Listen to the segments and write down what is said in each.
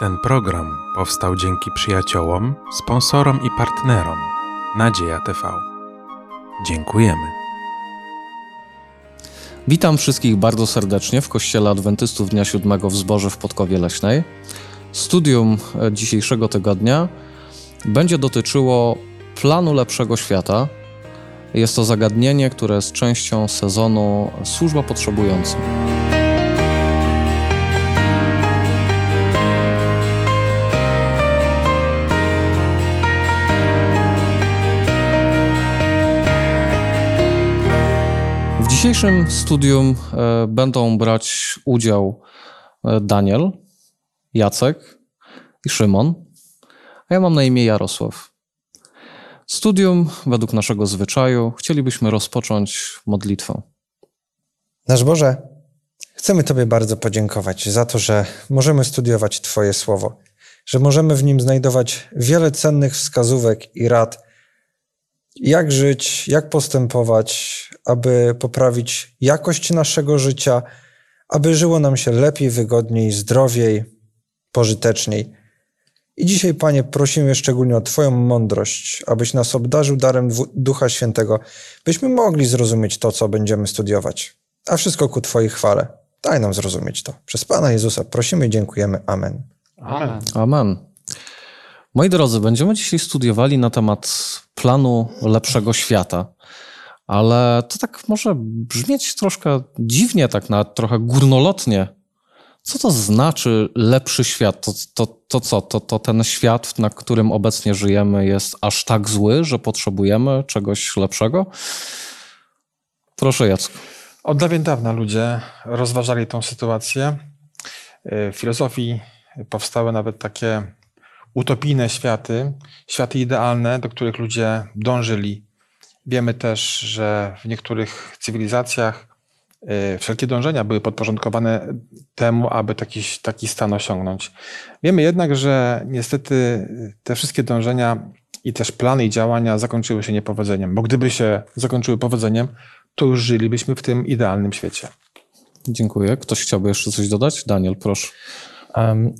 Ten program powstał dzięki przyjaciołom, sponsorom i partnerom Nadzieja TV. Dziękujemy. Witam wszystkich bardzo serdecznie w Kościele Adwentystów Dnia Siódmego w Zborze w Podkowie Leśnej. Studium e, dzisiejszego tygodnia będzie dotyczyło planu lepszego świata. Jest to zagadnienie, które jest częścią sezonu Służba Potrzebującym. Dzisiejszym studium e, będą brać udział e, Daniel, Jacek i Szymon, a ja mam na imię Jarosław. Studium, według naszego zwyczaju, chcielibyśmy rozpocząć modlitwą. Nasz Boże, chcemy Tobie bardzo podziękować za to, że możemy studiować Twoje słowo, że możemy w nim znajdować wiele cennych wskazówek i rad, jak żyć, jak postępować, aby poprawić jakość naszego życia, aby żyło nam się lepiej, wygodniej, zdrowiej, pożyteczniej. I dzisiaj, Panie, prosimy szczególnie o Twoją mądrość, abyś nas obdarzył darem Ducha Świętego, byśmy mogli zrozumieć to, co będziemy studiować. A wszystko ku Twojej chwale. Daj nam zrozumieć to. Przez Pana Jezusa prosimy i dziękujemy. Amen. Amen. Amen. Moi drodzy, będziemy dzisiaj studiowali na temat planu lepszego świata, ale to tak może brzmieć troszkę dziwnie, tak na trochę górnolotnie. Co to znaczy lepszy świat? To, to, to co? To, to ten świat, na którym obecnie żyjemy, jest aż tak zły, że potrzebujemy czegoś lepszego? Proszę, Jacku. Od dawien dawna ludzie rozważali tą sytuację. W filozofii powstały nawet takie utopijne światy, światy idealne, do których ludzie dążyli. Wiemy też, że w niektórych cywilizacjach y, wszelkie dążenia były podporządkowane temu, aby taki, taki stan osiągnąć. Wiemy jednak, że niestety te wszystkie dążenia i też plany i działania zakończyły się niepowodzeniem, bo gdyby się zakończyły powodzeniem, to już żylibyśmy w tym idealnym świecie. Dziękuję. Ktoś chciałby jeszcze coś dodać? Daniel, proszę. Um,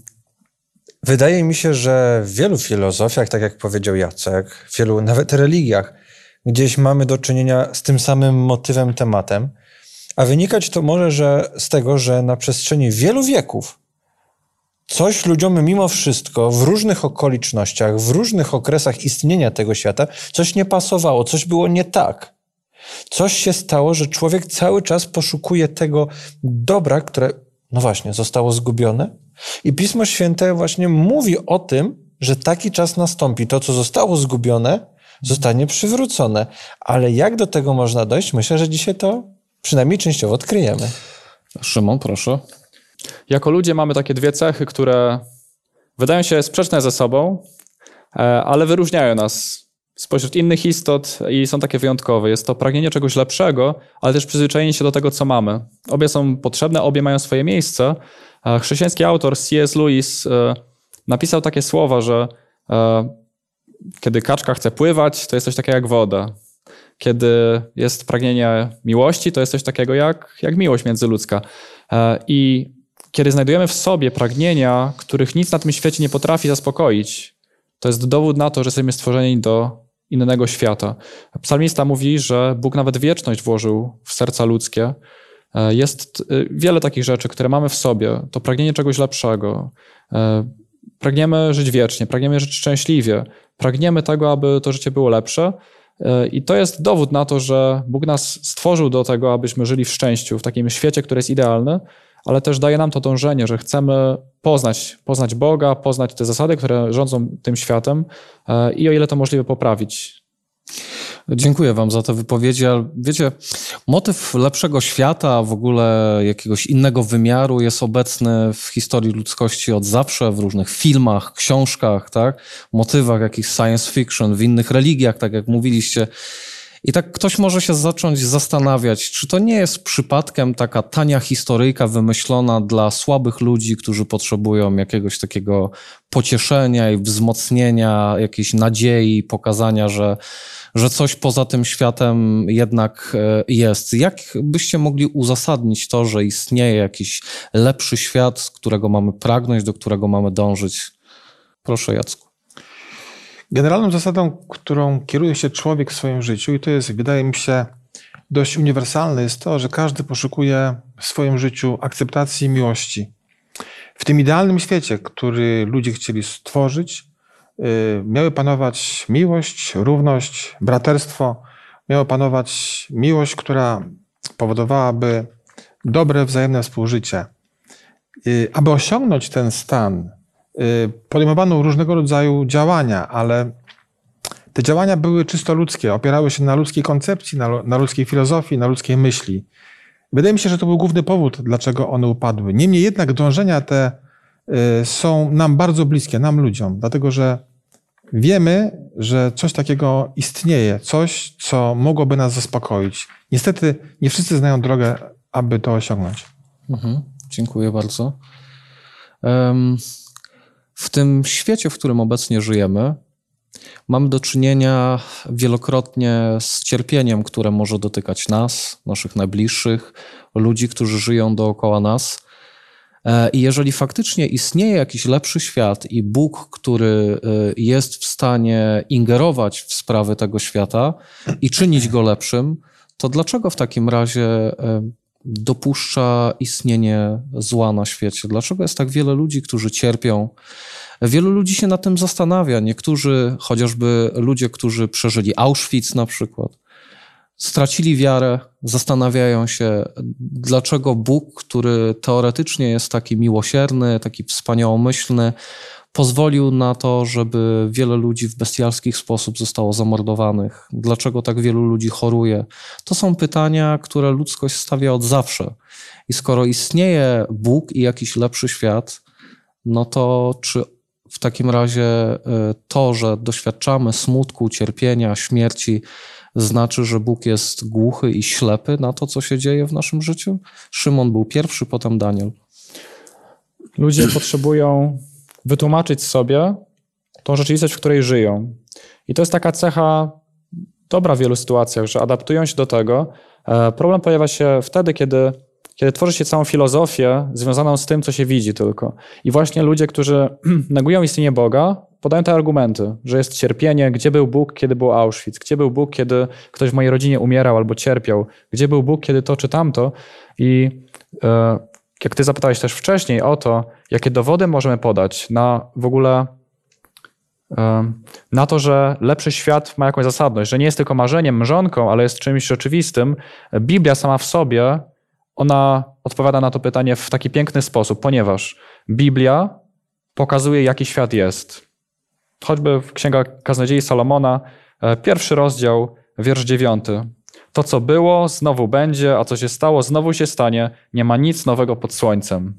Wydaje mi się, że w wielu filozofiach, tak jak powiedział Jacek, w wielu nawet religiach, gdzieś mamy do czynienia z tym samym motywem, tematem, a wynikać to może że z tego, że na przestrzeni wielu wieków coś ludziom mimo wszystko w różnych okolicznościach, w różnych okresach istnienia tego świata, coś nie pasowało, coś było nie tak. Coś się stało, że człowiek cały czas poszukuje tego dobra, które, no właśnie, zostało zgubione, i Pismo Święte właśnie mówi o tym, że taki czas nastąpi. To, co zostało zgubione, zostanie przywrócone. Ale jak do tego można dojść? Myślę, że dzisiaj to przynajmniej częściowo odkryjemy. Szymon, proszę. Jako ludzie mamy takie dwie cechy, które wydają się sprzeczne ze sobą, e, ale wyróżniają nas spośród innych istot i są takie wyjątkowe. Jest to pragnienie czegoś lepszego, ale też przyzwyczajenie się do tego, co mamy. Obie są potrzebne, obie mają swoje miejsce, Chrześcijański autor C.S. Lewis e, napisał takie słowa, że e, kiedy kaczka chce pływać, to jest coś takiego jak woda. Kiedy jest pragnienie miłości, to jest coś takiego jak, jak miłość międzyludzka. E, I kiedy znajdujemy w sobie pragnienia, których nic na tym świecie nie potrafi zaspokoić, to jest dowód na to, że jesteśmy stworzeni do innego świata. Psalmista mówi, że Bóg nawet wieczność włożył w serca ludzkie, jest e, wiele takich rzeczy, które mamy w sobie. To pragnienie czegoś lepszego. E, pragniemy żyć wiecznie, pragniemy żyć szczęśliwie, pragniemy tego, aby to życie było lepsze. I to jest dowód na to, że Bóg nas stworzył do tego, abyśmy żyli w szczęściu, w takim świecie, który jest idealny, ale też daje nam to dążenie, że chcemy poznać, poznać Boga, poznać te zasady, które rządzą tym światem i o ile to możliwe poprawić Dziękuję Wam za te wypowiedzi. Ale wiecie, motyw lepszego świata, w ogóle jakiegoś innego wymiaru jest obecny w historii ludzkości od zawsze, w różnych filmach, książkach, tak? motywach jakichś science fiction, w innych religiach, tak jak mówiliście. I tak ktoś może się zacząć zastanawiać, czy to nie jest przypadkiem taka tania historyjka wymyślona dla słabych ludzi, którzy potrzebują jakiegoś takiego pocieszenia i wzmocnienia, jakiejś nadziei, pokazania, że, że coś poza tym światem jednak e, jest. Jak byście mogli uzasadnić to, że istnieje jakiś lepszy świat, z którego mamy pragnąć, do którego mamy dążyć? Proszę, Jacku. Generalną zasadą, którą kieruje się człowiek w swoim życiu, i to jest, wydaje mi się, dość uniwersalne, jest to, że każdy poszukuje w swoim życiu akceptacji i miłości. W tym idealnym świecie, który ludzie chcieli stworzyć, yy, miały panować miłość, równość, braterstwo, miało panować miłość, która powodowałaby dobre, wzajemne współżycie. Yy, aby osiągnąć ten stan, Y, podejmowano różnego rodzaju działania, ale te działania były czysto ludzkie, opierały się na ludzkiej koncepcji, na, na ludzkiej filozofii, na ludzkiej myśli. Wydaje mi się, że to był główny powód, dlaczego one upadły. Niemniej jednak dążenia te y, są nam bardzo bliskie, nam ludziom, dlatego że wiemy, że coś takiego istnieje, coś, co mogłoby nas zaspokoić. Niestety nie wszyscy znają drogę, aby to osiągnąć. Mhm, dziękuję bardzo. W tym świecie, w którym obecnie żyjemy, mamy do czynienia wielokrotnie z cierpieniem, które może dotykać nas, naszych najbliższych, ludzi, którzy żyją dookoła nas. E, I jeżeli faktycznie istnieje jakiś lepszy świat i Bóg, który e, jest w stanie ingerować w sprawy tego świata i czynić go lepszym, to dlaczego w takim razie e, dopuszcza istnienie zła na świecie? Dlaczego jest tak wiele ludzi, którzy cierpią? Wielu ludzi się nad tym zastanawia. Niektórzy, chociażby ludzie, którzy przeżyli Auschwitz na przykład, stracili wiarę, zastanawiają się, dlaczego Bóg, który teoretycznie jest taki miłosierny, taki wspaniałomyślny, pozwolił na to, żeby wiele ludzi w bestialski sposób zostało zamordowanych. Dlaczego tak wielu ludzi choruje? To są pytania, które ludzkość stawia od zawsze. I skoro istnieje Bóg i jakiś lepszy świat, no to czy w takim razie e, to, że doświadczamy smutku, cierpienia, śmierci, znaczy, że Bóg jest głuchy i ślepy na to, co się dzieje w naszym życiu? Szymon był pierwszy, potem Daniel. Ludzie potrzebują wytłumaczyć sobie tą rzeczywistość, w której żyją. I to jest taka cecha dobra w wielu sytuacjach, że adaptują się do tego. E, problem pojawia się wtedy, kiedy, kiedy tworzy się całą filozofię związaną z tym, co się widzi tylko. I właśnie ludzie, którzy negują istnienie Boga, podają te argumenty, że jest cierpienie, gdzie był Bóg, kiedy był Auschwitz, gdzie był Bóg, kiedy ktoś w mojej rodzinie umierał albo cierpiał, gdzie był Bóg, kiedy to czy tamto. I e, jak ty zapytałeś też wcześniej o to, jakie dowody możemy podać na w ogóle na to, że lepszy świat ma jakąś zasadność, że nie jest tylko marzeniem, mrzonką, ale jest czymś rzeczywistym. Biblia sama w sobie, ona odpowiada na to pytanie w taki piękny sposób, ponieważ Biblia pokazuje, jaki świat jest. Choćby w Księga Kaznodziei Salomona, e, pierwszy rozdział, wiersz dziewiąty. To, co było, znowu będzie, a co się stało, znowu się stanie. Nie ma nic nowego pod słońcem.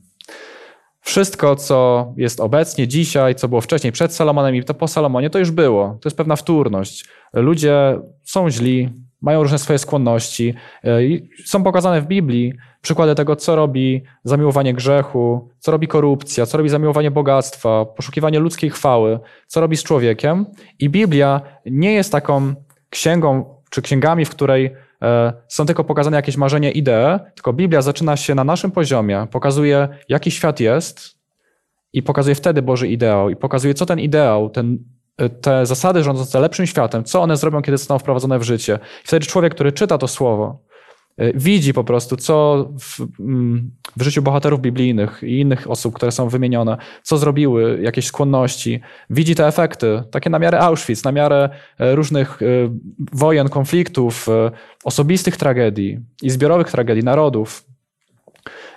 Wszystko, co jest obecnie, dzisiaj, co było wcześniej, przed Salomonem i to po Salomonie, to już było. To jest pewna wtórność. Ludzie są źli, mają różne swoje skłonności. E, są pokazane w Biblii przykłady tego, co robi zamiłowanie grzechu, co robi korupcja, co robi zamiłowanie bogactwa, poszukiwanie ludzkiej chwały, co robi z człowiekiem. I Biblia nie jest taką księgą czy księgami, w której e, są tylko pokazane jakieś marzenia, idee, tylko Biblia zaczyna się na naszym poziomie, pokazuje, jaki świat jest i pokazuje wtedy Boży ideał i pokazuje, co ten ideał, ten, e, te zasady rządzące lepszym światem, co one zrobią, kiedy zostaną wprowadzone w życie. I wtedy człowiek, który czyta to słowo, widzi po prostu, co w, mm, w, życiu bohaterów biblijnych i innych osób, które są wymienione, co zrobiły, jakieś skłonności, widzi te efekty, takie na miarę Auschwitz, na miarę e, różnych e, wojen, konfliktów, osobistych tragedii i zbiorowych tragedii narodów.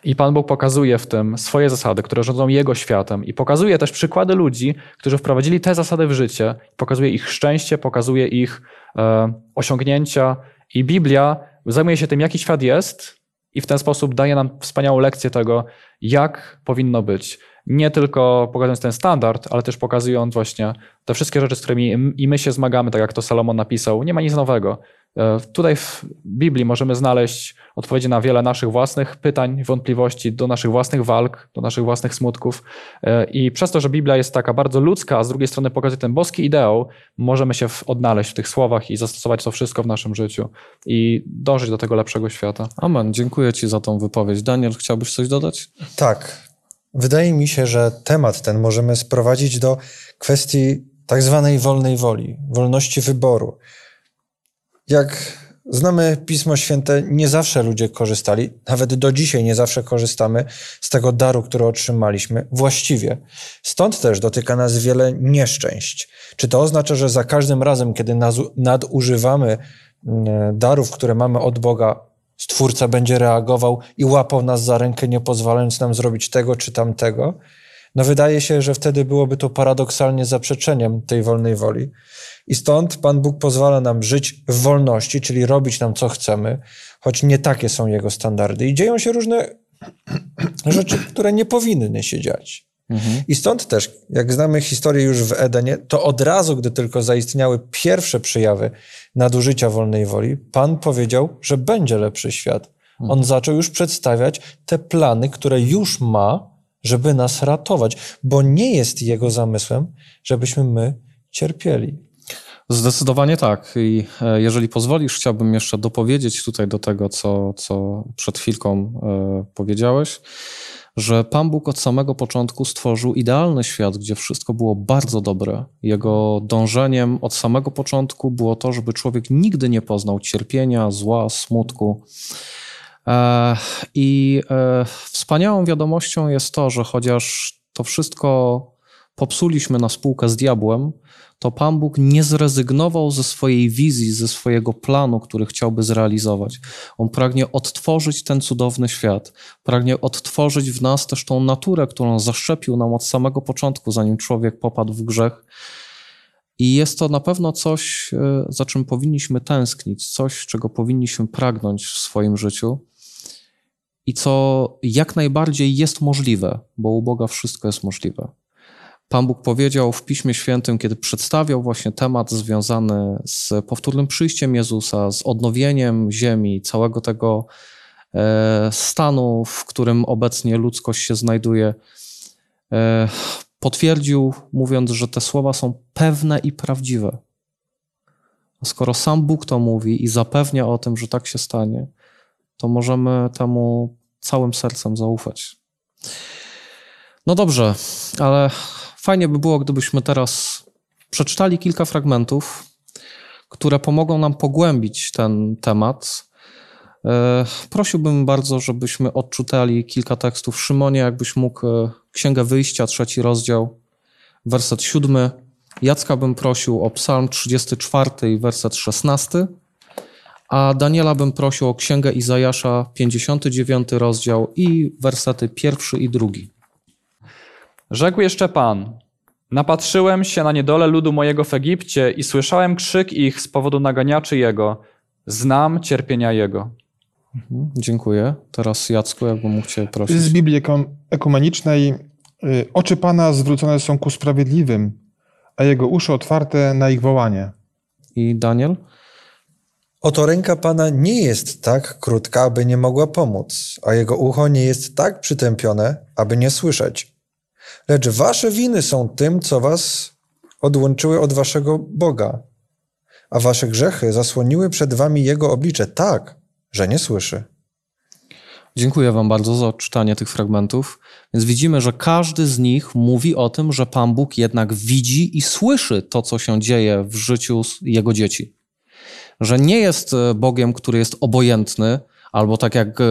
I Pan Bóg pokazuje w tym swoje zasady, które rządzą Jego światem, i pokazuje też przykłady ludzi, którzy wprowadzili te zasady w życie, pokazuje ich szczęście, pokazuje ich e, osiągnięcia. I Biblia zajmuje się tym, jaki świat jest, i w ten sposób daje nam wspaniałą lekcję tego, jak powinno być. Nie tylko pokazując ten standard, ale też pokazując właśnie te wszystkie rzeczy, z którymi i my się zmagamy, tak jak to Salomon napisał. Nie ma nic nowego. E, tutaj w Biblii możemy znaleźć odpowiedzi na wiele naszych własnych pytań, wątpliwości, do naszych własnych walk, do naszych własnych smutków. E, I przez to, że Biblia jest taka bardzo ludzka, a z drugiej strony pokazuje ten boski ideał, możemy się odnaleźć w tych słowach i zastosować to wszystko w naszym życiu i dążyć do tego lepszego świata. Amen. Dziękuję Ci za tą wypowiedź. Daniel, chciałbyś coś dodać? Tak. Wydaje mi się, że temat ten możemy sprowadzić do kwestii tak zwanej wolnej woli, wolności wyboru. Jak znamy Pismo Święte, nie zawsze ludzie korzystali, nawet do dzisiaj nie zawsze korzystamy z tego daru, który otrzymaliśmy właściwie. Stąd też dotyka nas wiele nieszczęść. Czy to oznacza, że za każdym razem, kiedy nadużywamy mm, darów, które mamy od Boga, Stwórca będzie reagował i łapał nas za rękę, nie pozwalając nam zrobić tego czy tamtego? No wydaje się, że wtedy byłoby to paradoksalnie zaprzeczeniem tej wolnej woli. I stąd Pan Bóg pozwala nam żyć w wolności, czyli robić nam co chcemy, choć nie takie są Jego standardy. I dzieją się różne rzeczy, które nie powinny się dziać. Mhm. I stąd też, jak znamy historię już w Edenie, to od razu, gdy tylko zaistniały pierwsze przejawy nadużycia wolnej woli, Pan powiedział, że będzie lepszy świat. On mhm. zaczął już przedstawiać te plany, które już ma, żeby nas ratować, bo nie jest Jego zamysłem, żebyśmy my cierpieli. Zdecydowanie tak. I e, jeżeli pozwolisz, chciałbym jeszcze dopowiedzieć tutaj do tego, co, co przed chwilką e, powiedziałeś, że Pan Bóg od samego początku stworzył idealny świat, gdzie wszystko było bardzo dobre. Jego dążeniem od samego początku było to, żeby człowiek nigdy nie poznał cierpienia, zła, smutku. E, I wspaniałą wiadomością jest to, że chociaż to wszystko popsuliśmy na spółkę z diabłem, to Pan Bóg nie zrezygnował ze swojej wizji, ze swojego planu, który chciałby zrealizować. On pragnie odtworzyć ten cudowny świat, pragnie odtworzyć w nas też tą naturę, którą zaszczepił nam od samego początku, zanim człowiek popadł w grzech. I jest to na pewno coś, e, za czym powinniśmy tęsknić, coś, czego powinniśmy pragnąć w swoim życiu i co jak najbardziej jest możliwe, bo u Boga wszystko jest możliwe. Pan Bóg powiedział w Piśmie Świętym, kiedy przedstawiał właśnie temat związany z powtórnym przyjściem Jezusa, z odnowieniem ziemi, całego tego e, stanu, w którym obecnie ludzkość się znajduje, e, potwierdził, mówiąc, że te słowa są pewne i prawdziwe. Skoro sam Bóg to mówi i zapewnia o tym, że tak się stanie, to możemy temu całym sercem zaufać. No dobrze, ale Fajnie by było, gdybyśmy teraz przeczytali kilka fragmentów, które pomogą nam pogłębić ten temat. E, prosiłbym bardzo, żebyśmy odczytali kilka tekstów. Szymonie, jakbyś mógł e, Księgę Wyjścia, trzeci rozdział, werset siódmy. Jacka bym prosił o Psalm 34, werset 16, a Daniela bym prosił o Księgę Izajasza, 59 rozdział i wersety pierwszy i drugi. Rzekł jeszcze Pan: Napatrzyłem się na niedolę ludu mojego w Egipcie i słyszałem krzyk ich z powodu naganiaczy jego. Znam cierpienia jego. Mhm, dziękuję. Teraz Jacku, jakbym mógł Cię prosić. Z Biblii ekumenicznej y, oczy Pana zwrócone są ku sprawiedliwym, a jego uszy otwarte na ich wołanie. I Daniel? Oto ręka Pana nie jest tak krótka, aby nie mogła pomóc, a jego ucho nie jest tak przytępione, aby nie słyszeć. Lecz wasze winy są tym, co was odłączyły od waszego Boga, a wasze grzechy zasłoniły przed wami Jego oblicze tak, że nie słyszy. Dziękuję Wam bardzo za odczytanie tych fragmentów. Więc widzimy, że każdy z nich mówi o tym, że Pan Bóg jednak widzi i słyszy to, co się dzieje w życiu Jego dzieci. Że nie jest e, Bogiem, który jest obojętny, albo tak jak e,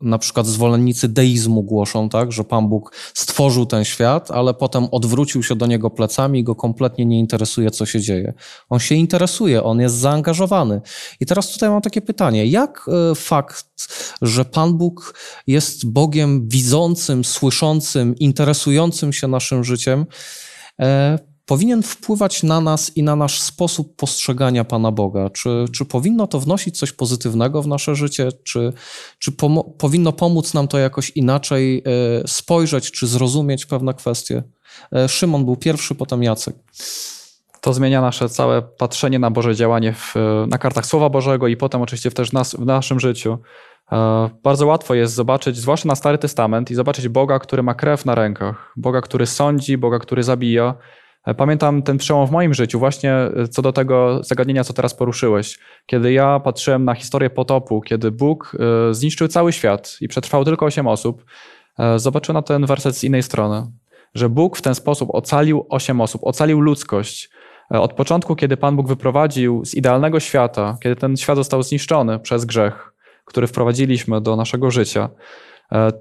na przykład zwolennicy deizmu głoszą, tak, że Pan Bóg stworzył ten świat, ale potem odwrócił się do niego plecami i go kompletnie nie interesuje, co się dzieje. On się interesuje, on jest zaangażowany. I teraz tutaj mam takie pytanie: jak e, fakt, że Pan Bóg jest Bogiem widzącym, słyszącym, interesującym się naszym życiem, powinien wpływać na nas i na nasz sposób postrzegania Pana Boga? Czy, czy powinno to wnosić coś pozytywnego w nasze życie? Czy, czy powinno pomóc nam to jakoś inaczej e, spojrzeć, czy zrozumieć pewne kwestie? E, Szymon był pierwszy, potem Jacek. To zmienia nasze całe patrzenie na Boże działanie w, na kartach Słowa Bożego i potem oczywiście też nas, w naszym życiu. E, bardzo łatwo jest zobaczyć, zwłaszcza na Stary Testament, i zobaczyć Boga, który ma krew na rękach, Boga, który sądzi, Boga, który zabija. E, Pamiętam ten przełom w moim życiu, właśnie e, co do tego zagadnienia, co teraz poruszyłeś. Kiedy ja patrzyłem na historię potopu, kiedy Bóg e, zniszczył cały świat i przetrwał tylko osiem osób, zobaczyłem na ten werset z innej strony. Że Bóg w ten sposób ocalił osiem osób, ocalił ludzkość. Od początku, kiedy Pan Bóg wyprowadził z idealnego świata, kiedy ten świat został zniszczony przez grzech, który wprowadziliśmy do naszego życia,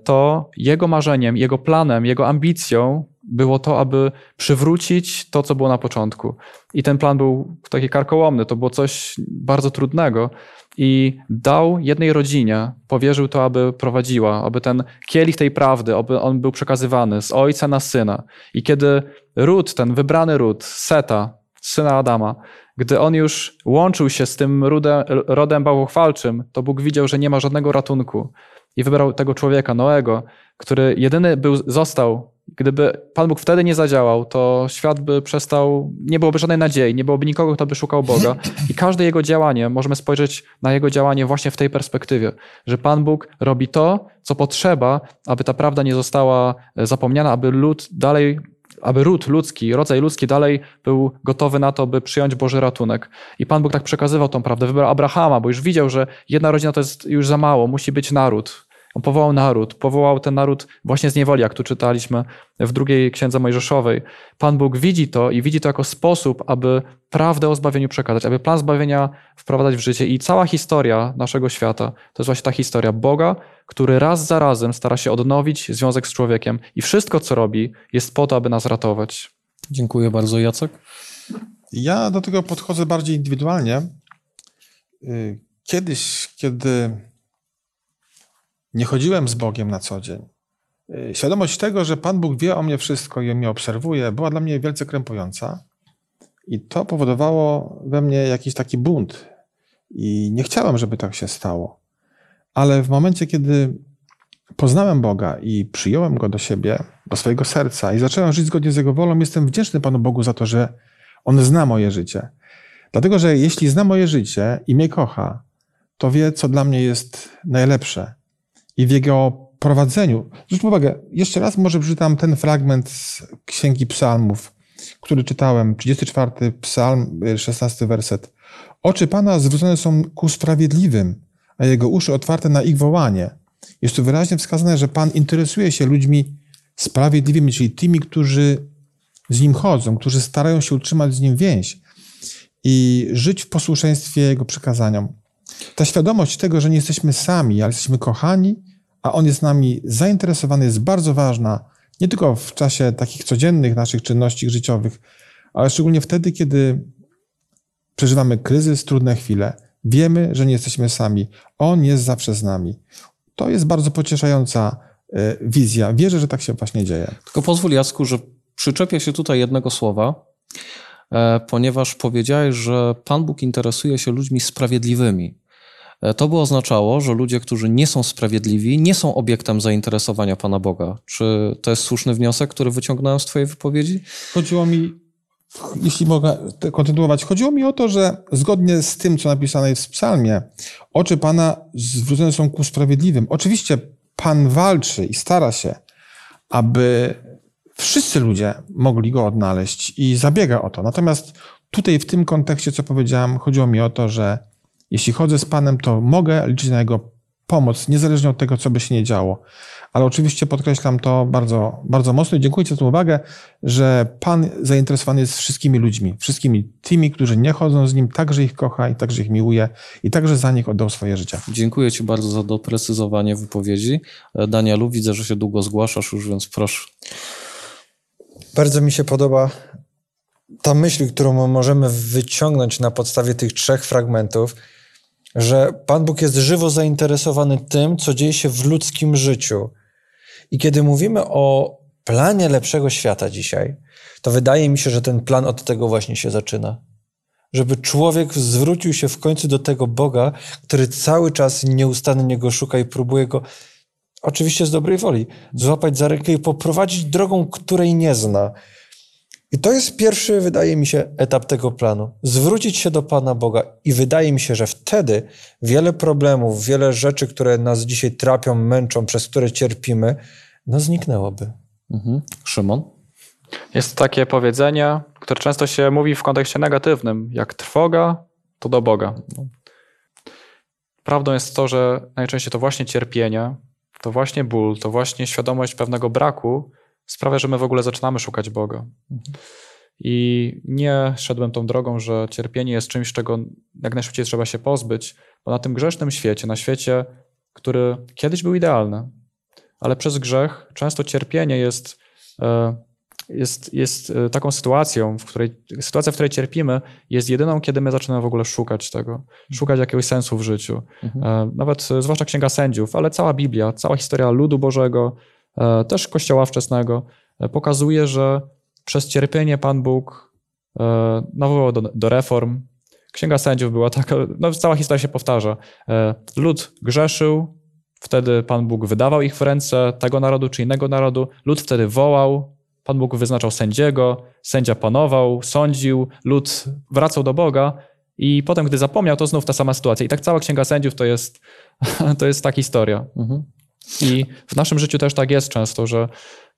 to jego marzeniem, jego planem, jego ambicją było to, aby przywrócić to, co było na początku. I ten plan był taki karkołomny, to było coś bardzo trudnego. I dał jednej rodzinie, powierzył to, aby prowadziła, aby ten kielich tej prawdy, aby on był przekazywany z ojca na syna. I kiedy ród, ten wybrany ród, Seta, syna Adama, gdy on już łączył się z tym rodem, rodem bałwochwalczym, to Bóg widział, że nie ma żadnego ratunku. I wybrał tego człowieka, Noego, który jedyny był, został. Gdyby Pan Bóg wtedy nie zadziałał, to świat by przestał, nie byłoby żadnej nadziei, nie byłoby nikogo, kto by szukał Boga. I każde jego działanie, możemy spojrzeć na jego działanie właśnie w tej perspektywie, że Pan Bóg robi to, co potrzeba, aby ta prawda nie została zapomniana, aby lud dalej aby ród ludzki, rodzaj ludzki dalej był gotowy na to, by przyjąć Boży ratunek. I Pan Bóg tak przekazywał tą prawdę. Wybrał Abrahama, bo już widział, że jedna rodzina to jest już za mało, musi być naród. On powołał naród, powołał ten naród właśnie z niewoli, jak tu czytaliśmy w drugiej księdze Mojżeszowej. Pan Bóg widzi to i widzi to jako sposób, aby prawdę o zbawieniu przekazać, aby plan zbawienia wprowadzać w życie. I cała historia naszego świata to jest właśnie ta historia Boga, który raz za razem stara się odnowić związek z człowiekiem i wszystko, co robi, jest po to, aby nas ratować. Dziękuję bardzo, Jacek. Ja do tego podchodzę bardziej indywidualnie. Y, Kiedyś, kiedy nie chodziłem z Bogiem na co dzień, y, świadomość tego, że Pan Bóg wie o mnie wszystko i mnie obserwuje, była dla mnie wielce krępująca. I to powodowało we mnie jakiś taki bunt. I nie chciałem, żeby tak się stało. Ale w momencie, kiedy poznałem Boga i przyjąłem Go do siebie, do swojego serca i zacząłem żyć zgodnie z Jego wolą, jestem wdzięczny Panu Bogu za to, że On zna moje życie. Dlatego, że jeśli zna moje życie i mnie kocha, to wie, co dla mnie jest najlepsze. I w Jego prowadzeniu. Zwróć uwagę, jeszcze raz może przeczytam ten fragment z Księgi Psalmów, który czytałem, 34 psalm, 16 werset. Oczy Pana zwrócone są ku sprawiedliwym, a Jego uszy otwarte na ich wołanie. Jest tu wyraźnie wskazane, że Pan interesuje się ludźmi sprawiedliwymi, czyli tymi, którzy z Nim chodzą, którzy starają się utrzymać z Nim więź i żyć w posłuszeństwie Jego przykazaniom. Ta świadomość tego, że nie jesteśmy sami, ale jesteśmy kochani, a On jest nami zainteresowany, jest bardzo ważna, nie tylko w czasie takich codziennych naszych czynności życiowych, ale szczególnie wtedy, kiedy przeżywamy kryzys, trudne chwile. Wiemy, że nie jesteśmy sami. On jest zawsze z nami. To jest bardzo pocieszająca e, wizja. Wierzę, że tak się właśnie dzieje. Tylko pozwól, Jacku, że przyczepię się tutaj jednego słowa, e, ponieważ powiedziałeś, że Pan Bóg interesuje się ludźmi sprawiedliwymi. E, To by oznaczało, że ludzie, którzy nie są sprawiedliwi, nie są obiektem zainteresowania Pana Boga. Czy to jest słuszny wniosek, który wyciągnąłem z Twojej wypowiedzi? Chodziło mi, jeśli mogę kontynuować, chodziło mi o to, że zgodnie z tym, co napisane jest w psalmie, oczy Pana zwrócone są ku sprawiedliwym. Oczywiście Pan walczy i stara się, aby wszyscy ludzie mogli Go odnaleźć i zabiega o to. Natomiast tutaj w tym kontekście, co powiedziałem, chodziło mi o to, że jeśli chodzę z Panem, to mogę liczyć na Jego pomoc, niezależnie od tego, co by się nie działo. Ale oczywiście podkreślam to bardzo, bardzo mocno i dziękuję Ci za tę uwagę, że Pan zainteresowany jest wszystkimi ludźmi, wszystkimi tymi, którzy nie chodzą z Nim, także ich kocha i także ich miłuje i także za nich oddał swoje życie. Dziękuję Ci bardzo za doprecyzowanie wypowiedzi. E, Danielu, widzę, że się długo zgłaszasz już, więc proszę. Bardzo mi się podoba ta myśl, którą możemy wyciągnąć na podstawie tych trzech fragmentów, że Pan Bóg jest żywo zainteresowany tym, co dzieje się w ludzkim życiu. I kiedy mówimy o planie lepszego świata dzisiaj, to wydaje mi się, że ten plan od tego właśnie się zaczyna. Żeby człowiek zwrócił się w końcu do tego Boga, który cały czas nieustannie go szuka i próbuje go, oczywiście z dobrej woli, złapać za rękę i poprowadzić drogą, której nie zna. I to jest pierwszy, wydaje mi się, etap tego planu. Zwrócić się do Pana Boga. I wydaje mi się, że wtedy wiele problemów, wiele rzeczy, które nas dzisiaj trapią, męczą, przez które cierpimy, no zniknęłoby. Mhm. Szymon? Jest takie powiedzenie, które często się mówi w kontekście negatywnym. Jak trwoga, to do Boga. Prawdą jest to, że najczęściej to właśnie cierpienie, to właśnie ból, to właśnie świadomość pewnego braku sprawia, że my w ogóle zaczynamy szukać Boga. I nie szedłem tą drogą, że cierpienie jest czymś, czego jak najszybciej trzeba się pozbyć, bo na tym grzesznym świecie, na świecie, który kiedyś był idealny, ale przez grzech często cierpienie jest, e, jest, jest e, taką sytuacją, w której sytuacja, w której cierpimy, jest jedyną, kiedy my zaczynamy w ogóle szukać tego, szukać jakiegoś sensu w życiu. E, Nawet zwłaszcza Księga Sędziów, ale cała Biblia, cała historia ludu Bożego, też Kościoła wczesnego pokazuje, że przez cierpienie Pan Bóg nawoływał do, do reform. Księga Sędziów była taka, no cała historia się powtarza. Lud grzeszył, Wtedy Pan Bóg wydawał ich w ręce tego narodu czy innego narodu. Lud wtedy wołał, Pan Bóg wyznaczał sędziego, sędzia panował, sądził, lud wracał do Boga i potem, gdy zapomniał, to znów ta sama sytuacja. I tak cała Księga Sędziów to jest, to jest ta historia. Mhm. I w naszym życiu też tak jest często, że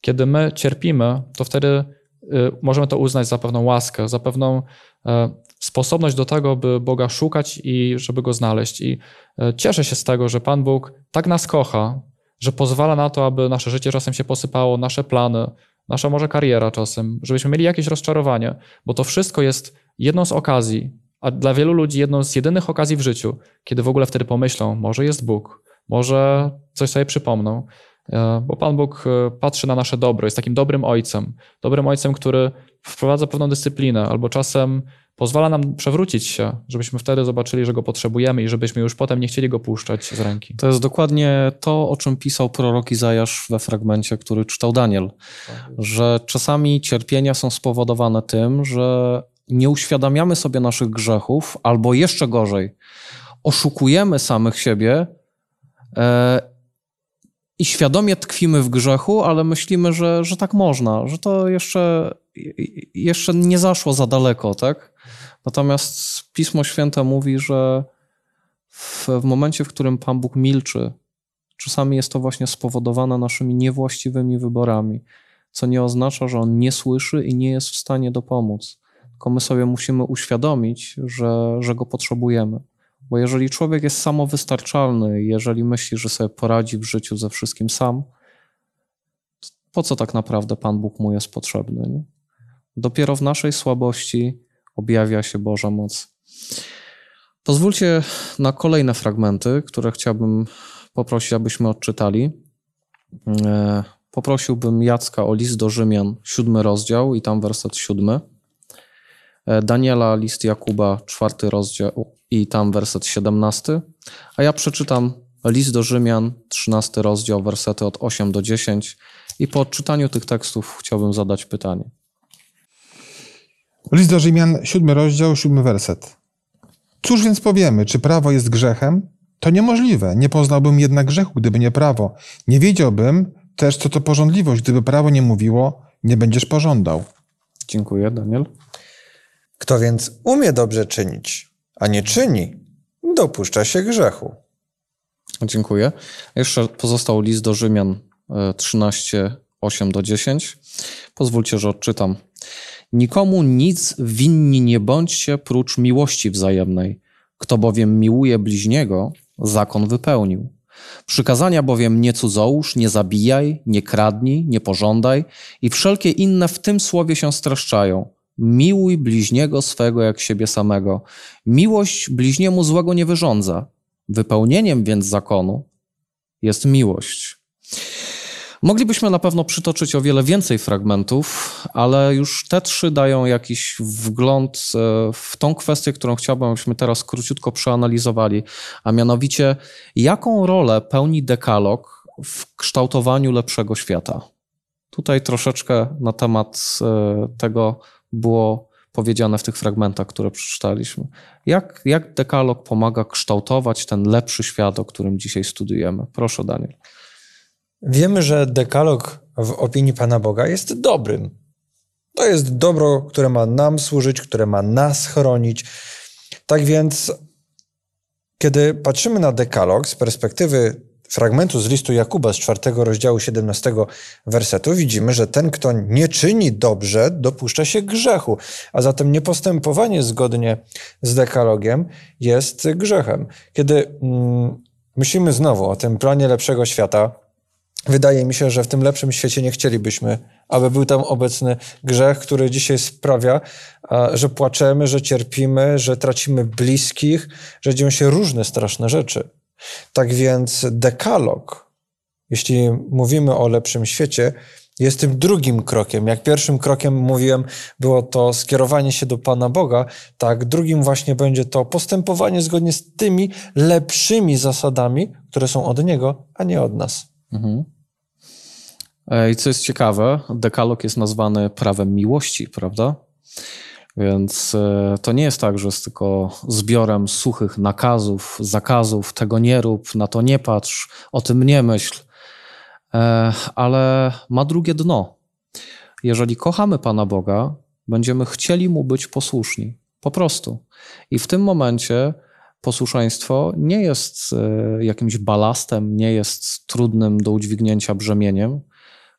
kiedy my cierpimy, to wtedy y, możemy to uznać za pewną łaskę, za pewną e, sposobność do tego, by Boga szukać i żeby Go znaleźć. I e, cieszę się z tego, że Pan Bóg tak nas kocha, że pozwala na to, aby nasze życie czasem się posypało, nasze plany, nasza może kariera czasem, żebyśmy mieli jakieś rozczarowanie, bo to wszystko jest jedną z okazji, a dla wielu ludzi jedną z jedynych okazji w życiu, kiedy w ogóle wtedy pomyślą, może jest Bóg, może coś sobie przypomną, e, bo Pan Bóg e, patrzy na nasze dobro, jest takim dobrym ojcem, dobrym ojcem, który wprowadza pewną dyscyplinę, albo czasem pozwala nam przewrócić się, żebyśmy wtedy zobaczyli, że go potrzebujemy i żebyśmy już potem nie chcieli go puszczać z ręki. To jest dokładnie to, o czym pisał prorok Izajasz we fragmencie, który czytał Daniel, że czasami cierpienia są spowodowane tym, że nie uświadamiamy sobie naszych grzechów, albo jeszcze gorzej, oszukujemy samych siebie i świadomie tkwimy w grzechu, ale myślimy, że, że tak można, że to jeszcze, jeszcze nie zaszło za daleko, tak? Natomiast Pismo Święte mówi, że w, w momencie, w którym Pan Bóg milczy, czasami jest to właśnie spowodowane naszymi niewłaściwymi wyborami, co nie oznacza, że On nie słyszy i nie jest w stanie dopomóc. Tylko my sobie musimy uświadomić, że, że Go potrzebujemy. Bo jeżeli człowiek jest samowystarczalny, jeżeli myśli, że sobie poradzi w życiu ze wszystkim sam, po co tak naprawdę Pan Bóg mu jest potrzebny? Nie? Dopiero w naszej słabości objawia się Boża moc. Pozwólcie na kolejne fragmenty, które chciałbym poprosić, abyśmy odczytali. E, poprosiłbym Jacka o list do Rzymian, siódmy rozdział i tam werset siódmy. E, Daniela, list Jakuba, czwarty rozdział i tam werset siedemnasty. A ja przeczytam list do Rzymian, trzynasty rozdział, wersety od 8 do 10. I po odczytaniu tych tekstów chciałbym zadać pytanie. List do Rzymian, siódmy rozdział, siódmy werset. Cóż więc powiemy, czy prawo jest grzechem? To niemożliwe. Nie poznałbym jednak grzechu, gdyby nie prawo. Nie wiedziałbym też, co to porządliwość. Gdyby prawo nie mówiło, nie będziesz pożądał. Dziękuję, Daniel. Kto więc umie dobrze czynić, a nie czyni, dopuszcza się grzechu. Dziękuję. Jeszcze pozostał list do Rzymian 13, 8 do 10. Pozwólcie, że odczytam. Nikomu nic winni nie bądźcie prócz miłości wzajemnej. Kto bowiem miłuje bliźniego, zakon wypełnił. Przykazania bowiem nie cudzołóż, nie zabijaj, nie kradnij, nie pożądaj i wszelkie inne w tym słowie się streszczają. Miłuj bliźniego swego jak siebie samego. Miłość bliźniemu złego nie wyrządza. Wypełnieniem więc zakonu jest miłość. Moglibyśmy na pewno przytoczyć o wiele więcej fragmentów, ale już te trzy dają jakiś wgląd e, w tą kwestię, którą chciałbym, abyśmy teraz króciutko przeanalizowali, a mianowicie jaką rolę pełni dekalog w kształtowaniu lepszego świata. Tutaj troszeczkę na temat e, tego było powiedziane w tych fragmentach, które przeczytaliśmy. Jak, jak dekalog pomaga kształtować ten lepszy świat, o którym dzisiaj studujemy? Proszę, Daniel. Wiemy, że dekalog w opinii Pana Boga jest dobrym. To jest dobro, które ma nam służyć, które ma nas chronić. Tak więc, kiedy patrzymy na dekalog z perspektywy fragmentu z listu Jakuba z czwartego rozdziału 17 wersetu, widzimy, że ten, kto nie czyni dobrze, dopuszcza się grzechu, a zatem niepostępowanie zgodnie z dekalogiem jest grzechem. Kiedy mm, myślimy znowu o tym planie lepszego świata, wydaje mi się, że w tym lepszym świecie nie chcielibyśmy, aby był tam obecny grzech, który dzisiaj sprawia, że płaczemy, że cierpimy, że tracimy bliskich, że dzieją się różne straszne rzeczy. Tak więc dekalog, jeśli mówimy o lepszym świecie, jest tym drugim krokiem. Jak pierwszym krokiem mówiłem, było to skierowanie się do Pana Boga, tak drugim właśnie będzie to postępowanie zgodnie z tymi lepszymi zasadami, które są od Niego, a nie od nas. Mhm. E, I co jest ciekawe, dekalog jest nazwany prawem miłości, prawda? Więc e, to nie jest tak, że jest tylko zbiorem suchych nakazów, zakazów, tego nie rób, na to nie patrz, o tym nie myśl, e, ale ma drugie dno. Jeżeli kochamy Pana Boga, będziemy chcieli Mu być posłuszni. Po prostu. I w tym momencie posłuszeństwo nie jest e, jakimś balastem, nie jest trudnym do udźwignięcia brzemieniem,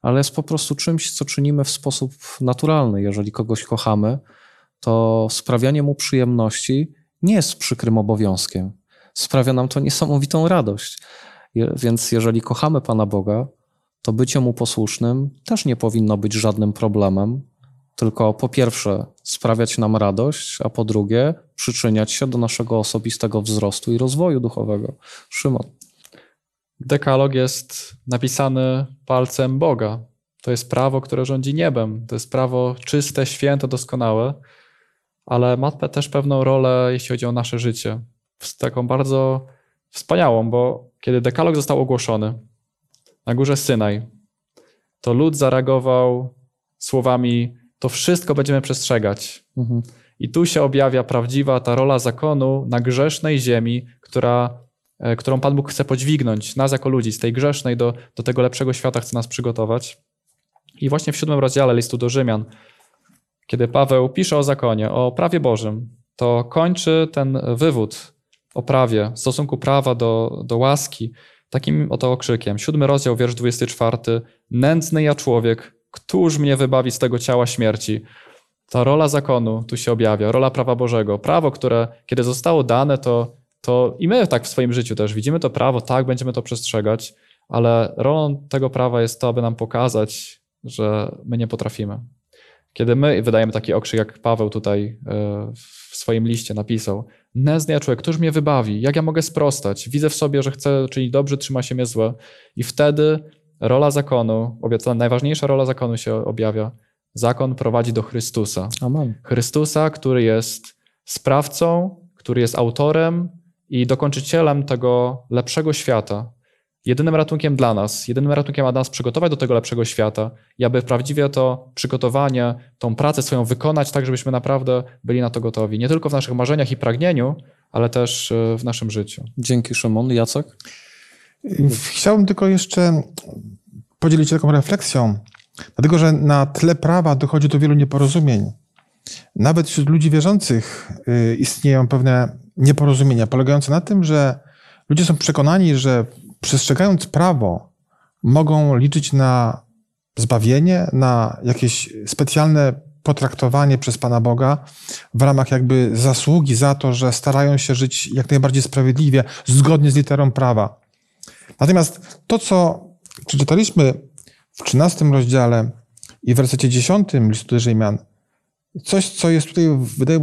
ale jest po prostu czymś, co czynimy w sposób naturalny. Jeżeli kogoś kochamy, to sprawianie mu przyjemności nie jest przykrym obowiązkiem. Sprawia nam to niesamowitą radość. Więc jeżeli kochamy Pana Boga, to bycie mu posłusznym też nie powinno być żadnym problemem, tylko po pierwsze sprawiać nam radość, a po drugie przyczyniać się do naszego osobistego wzrostu i rozwoju duchowego. Szymon. Dekalog jest napisany palcem Boga. To jest prawo, które rządzi niebem. To jest prawo czyste, święte, doskonałe ale ma też pewną rolę, jeśli chodzi o nasze życie. Taką bardzo wspaniałą, bo kiedy dekalog został ogłoszony na górze Synaj, to lud zareagował słowami: To wszystko będziemy przestrzegać. Mhm. I tu się objawia prawdziwa ta rola zakonu na grzesznej ziemi, która, e, którą Pan Bóg chce podźwignąć, nas jako ludzi, z tej grzesznej do, do tego lepszego świata chce nas przygotować. I właśnie w siódmym rozdziale listu do Rzymian kiedy Paweł pisze o zakonie, o prawie Bożym, to kończy ten wywód o prawie, w stosunku prawa do, do łaski, takim oto okrzykiem. Siódmy rozdział, wiersz 24. Nędzny ja człowiek, któż mnie wybawi z tego ciała śmierci? Ta rola zakonu tu się objawia, rola prawa Bożego. Prawo, które kiedy zostało dane, to, to i my tak w swoim życiu też widzimy to prawo, tak, będziemy to przestrzegać, ale rolą tego prawa jest to, aby nam pokazać, że my nie potrafimy. Kiedy my wydajemy taki okrzyk, jak Paweł tutaj e, w swoim liście napisał, Neznia człowiek, któż mnie wybawi? Jak ja mogę sprostać? Widzę w sobie, że chcę czynić dobrze, trzyma się mnie złe. I wtedy rola zakonu, ta najważniejsza rola zakonu się objawia. Zakon prowadzi do Chrystusa. Amen. Chrystusa, który jest sprawcą, który jest autorem i dokończycielem tego lepszego świata, jedynym ratunkiem dla nas, jedynym ratunkiem, aby nas przygotować do tego lepszego świata i aby prawdziwie to przygotowanie, tą pracę swoją wykonać tak, żebyśmy naprawdę byli na to gotowi. Nie tylko w naszych marzeniach i pragnieniu, ale też e, w naszym życiu. Dzięki Szymon. Jacek? Chciałbym tylko jeszcze podzielić się taką refleksją, dlatego że na tle prawa dochodzi do wielu nieporozumień. Nawet wśród ludzi wierzących y, istnieją pewne nieporozumienia polegające na tym, że ludzie są przekonani, że przestrzegając prawo, mogą liczyć na zbawienie, na jakieś specjalne potraktowanie przez Pana Boga w ramach jakby zasługi za to, że starają się żyć jak najbardziej sprawiedliwie, zgodnie z literą prawa. Natomiast to, co przeczytaliśmy w 13 rozdziale i w wersecie 10 listu do Rzymian, coś, co jest tutaj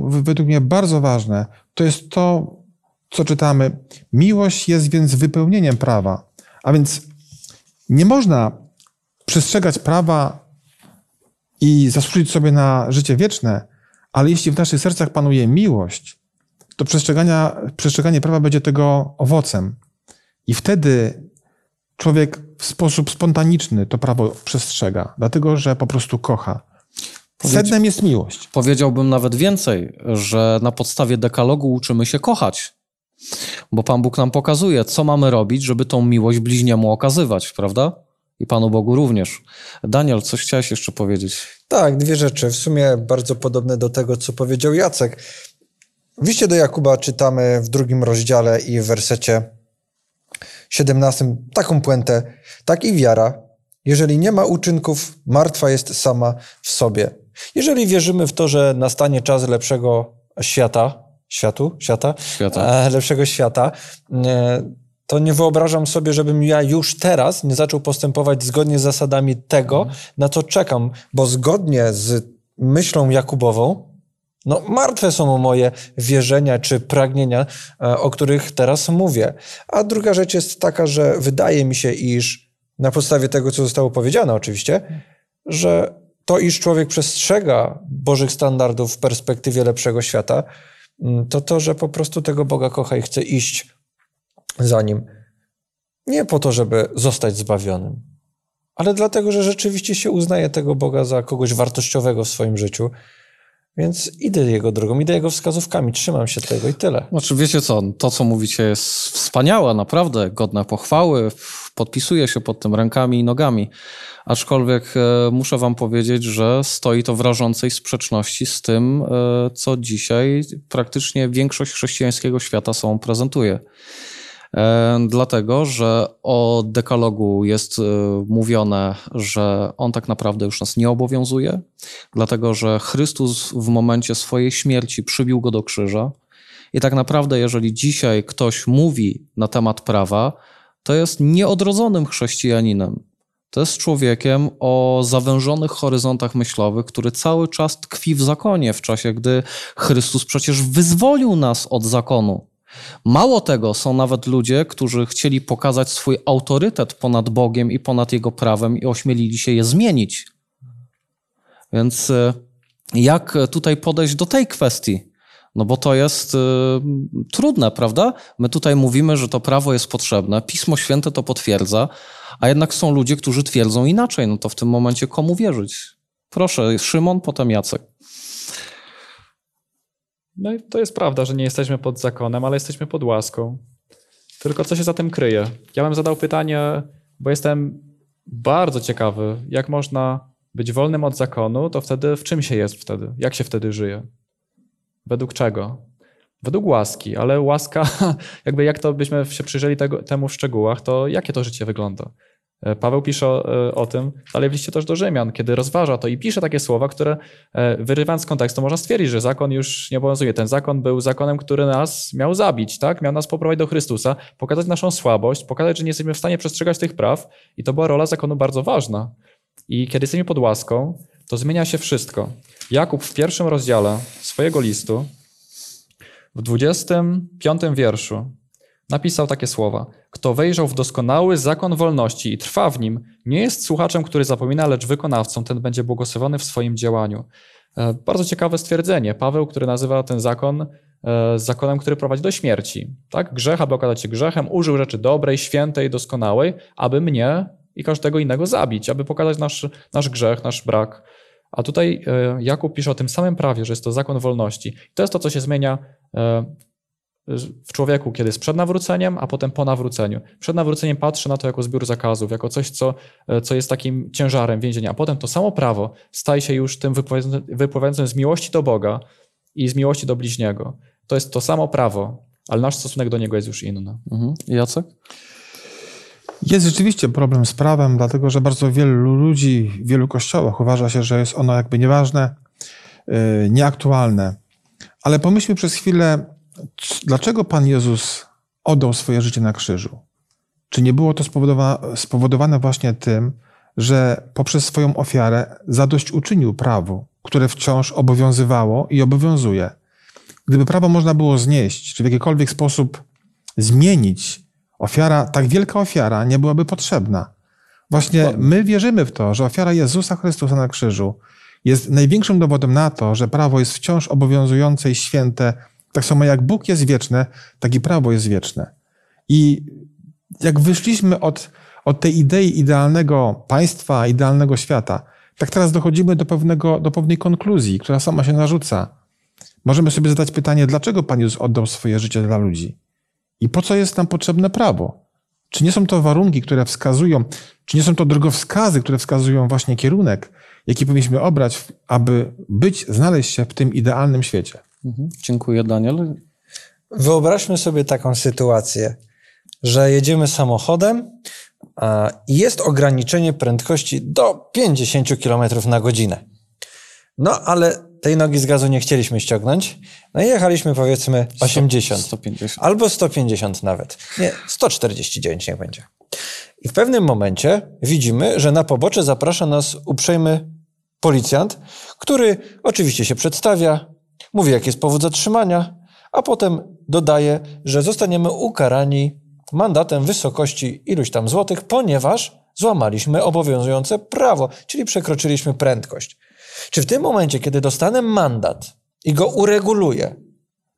według mnie bardzo ważne, to jest to, co czytamy? Miłość jest więc wypełnieniem prawa. A więc nie można przestrzegać prawa i zasłużyć sobie na życie wieczne, ale jeśli w naszych sercach panuje miłość, to przestrzegania, przestrzeganie prawa będzie tego owocem. I wtedy człowiek w sposób spontaniczny to prawo przestrzega, dlatego że po prostu kocha. Sednem jest miłość. Powiedziałbym nawet więcej, że na podstawie dekalogu uczymy się kochać. Bo Pan Bóg nam pokazuje, co mamy robić, żeby tą miłość bliźniemu okazywać, prawda? I Panu Bogu również. Daniel, coś chciałeś jeszcze powiedzieć? Tak, dwie rzeczy. W sumie bardzo podobne do tego, co powiedział Jacek. W liście do Jakuba czytamy w drugim rozdziale i w wersecie 17 taką puentę. Tak i wiara, jeżeli nie ma uczynków, martwa jest sama w sobie. Jeżeli wierzymy w to, że nastanie czas lepszego świata, światu, świata, Świata. E, lepszego świata, e, to nie wyobrażam sobie, żebym ja już teraz nie zaczął postępować zgodnie z zasadami tego, na co czekam, bo zgodnie z myślą Jakubową, no martwe są moje wierzenia czy pragnienia, e, o których teraz mówię. A druga rzecz jest taka, że wydaje mi się, iż na podstawie tego, co zostało powiedziane oczywiście, że to, iż człowiek przestrzega Bożych standardów w perspektywie lepszego świata, to to, że po prostu tego Boga kocha i chce iść za nim. Nie po to, żeby zostać zbawionym, ale dlatego, że rzeczywiście się uznaje tego Boga za kogoś wartościowego w swoim życiu. Więc idę jego drogą, idę jego wskazówkami, trzymam się tego i tyle. Znaczy, wiecie co, to co mówicie jest wspaniałe, naprawdę, godne pochwały, podpisuję się pod tym rękami i nogami. Aczkolwiek e, muszę wam powiedzieć, że stoi to w rażącej sprzeczności z tym, e, co dzisiaj praktycznie większość chrześcijańskiego świata sobą prezentuje. E, Dlatego, że o dekalogu jest e, mówione, że on tak naprawdę już nas nie obowiązuje, dlatego że Chrystus w momencie swojej śmierci przybił go do krzyża. I tak naprawdę, jeżeli dzisiaj ktoś mówi na temat prawa, to jest nieodrodzonym chrześcijaninem. To jest człowiekiem o zawężonych horyzontach myślowych, który cały czas tkwi w zakonie, w czasie gdy Chrystus przecież wyzwolił nas od zakonu. Mało tego, są nawet ludzie, którzy chcieli pokazać swój autorytet ponad Bogiem i ponad Jego prawem i ośmielili się je zmienić. Więc e, jak tutaj podejść do tej kwestii? No bo to jest y, trudne, prawda? My tutaj mówimy, że to prawo jest potrzebne, Pismo Święte to potwierdza, a jednak są ludzie, którzy twierdzą inaczej. No to w tym momencie komu wierzyć? Proszę, Szymon, potem Jacek. No i to jest prawda, że nie jesteśmy pod zakonem, ale jesteśmy pod łaską. Tylko co się za tym kryje? Ja bym zadał pytanie, bo jestem bardzo ciekawy, jak można być wolnym od zakonu, to wtedy w czym się jest wtedy? Jak się wtedy żyje? Według czego? Według łaski, ale łaska, jakby jak to byśmy się przyjrzeli tego, temu w szczegółach, to jakie to życie wygląda? E, Paweł pisze o, e, o tym, dalej w liście też do Rzymian, kiedy rozważa to i pisze takie słowa, które e, wyrywając z kontekstu można stwierdzić, że zakon już nie obowiązuje. Ten zakon był zakonem, który nas miał zabić, tak? Miał nas poprowadzić do Chrystusa, pokazać naszą słabość, pokazać, że nie jesteśmy w stanie przestrzegać tych praw i to była rola zakonu bardzo ważna. I kiedy jesteśmy pod łaską, to zmienia się wszystko. Jakub w pierwszym rozdziale swojego listu, w 25 wierszu, napisał takie słowa: Kto wejrzał w doskonały zakon wolności i trwa w nim, nie jest słuchaczem, który zapomina, lecz wykonawcą, ten będzie błogosławiony w swoim działaniu. E, Bardzo ciekawe stwierdzenie. Paweł, który nazywa ten zakon e, zakonem, który prowadzi do śmierci. Tak? Grzech, aby okazać się grzechem, użył rzeczy dobrej, świętej, doskonałej, aby mnie i każdego innego zabić, aby pokazać nasz, nasz grzech, nasz brak. A tutaj e, Jakub pisze o tym samym prawie, że jest to zakon wolności. I to jest to, co się zmienia w człowieku, kiedy jest przed nawróceniem, a potem po nawróceniu. Przed nawróceniem patrzy na to jako zbiór zakazów, jako coś, co, e, co jest takim ciężarem więzienia, a potem to samo prawo staje się już tym wypływającym- z miłości do Boga i z miłości do bliźniego. To jest to samo prawo, ale nasz stosunek do niego jest już inny. Mhm. Jacek? Jest rzeczywiście problem z prawem, dlatego że bardzo wielu ludzi w wielu kościołach uważa się, że jest ono jakby nieważne, yy, nieaktualne. Ale pomyślmy przez chwilę, dlaczego Pan Jezus oddał swoje życie na krzyżu? Czy nie było to spowodowa- spowodowane właśnie tym, że poprzez swoją ofiarę zadośćuczynił prawu, które wciąż obowiązywało i obowiązuje? Gdyby prawo można było znieść, czy w jakikolwiek sposób zmienić, ofiara, tak wielka ofiara nie byłaby potrzebna. Właśnie my wierzymy w to, że ofiara Jezusa Chrystusa na krzyżu jest największym dowodem na to, że prawo jest wciąż obowiązujące i święte. Tak samo jak Bóg jest wieczny, tak i prawo jest wieczne. I jak wyszliśmy od, od tej idei idealnego państwa, idealnego świata, tak teraz dochodzimy do, pewnego, do pewnej konkluzji, która sama się narzuca. Możemy sobie zadać pytanie, dlaczego Pan Jezus oddał swoje życie dla ludzi? I po co jest nam potrzebne prawo? Czy nie są to warunki, które wskazują, czy nie są to drogowskazy, które wskazują właśnie kierunek, jaki powinniśmy obrać, aby być, znaleźć się w tym idealnym świecie? Mhm. Dziękuję, Daniel. Wyobraźmy sobie taką sytuację, że jedziemy samochodem i jest ograniczenie prędkości do 50 km na godzinę. No, ale tej nogi z gazu nie chcieliśmy ściągnąć. No i jechaliśmy powiedzmy 80. 150. Albo 150 nawet. Nie, 149 niech będzie. I w pewnym momencie widzimy, że na pobocze zaprasza nas uprzejmy policjant, który oczywiście się przedstawia, mówi jaki jest powód zatrzymania, a potem dodaje, że zostaniemy ukarani mandatem wysokości iluś tam złotych, ponieważ złamaliśmy obowiązujące prawo, czyli przekroczyliśmy prędkość. Czy w tym momencie, kiedy dostanę mandat i go ureguluję,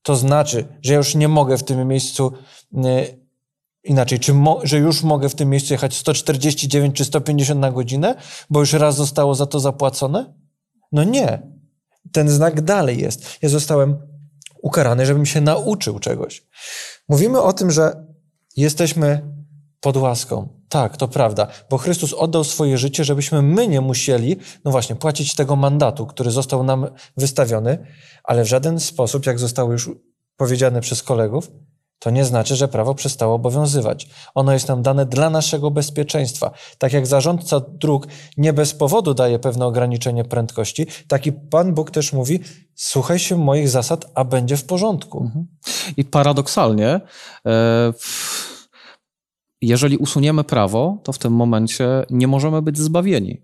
to znaczy, że już nie mogę w tym miejscu y, inaczej, czy że już mogę w tym miejscu jechać 149 czy 150 na godzinę, bo już raz zostało za to zapłacone? No nie. Ten znak dalej jest. Ja zostałem ukarany, żebym się nauczył czegoś. Mówimy o tym, że jesteśmy pod łaską. Tak, to prawda, bo Chrystus oddał swoje życie, żebyśmy my nie musieli, no właśnie, płacić tego mandatu, który został nam wystawiony, ale w żaden sposób, jak zostało już powiedziane przez kolegów, to nie znaczy, że prawo przestało obowiązywać. Ono jest nam dane dla naszego bezpieczeństwa. Tak jak zarządca dróg nie bez powodu daje pewne ograniczenie prędkości, tak i Pan Bóg też mówi: słuchaj się moich zasad, a będzie w porządku. I paradoksalnie, e, jeżeli usuniemy prawo, to w tym momencie nie możemy być zbawieni.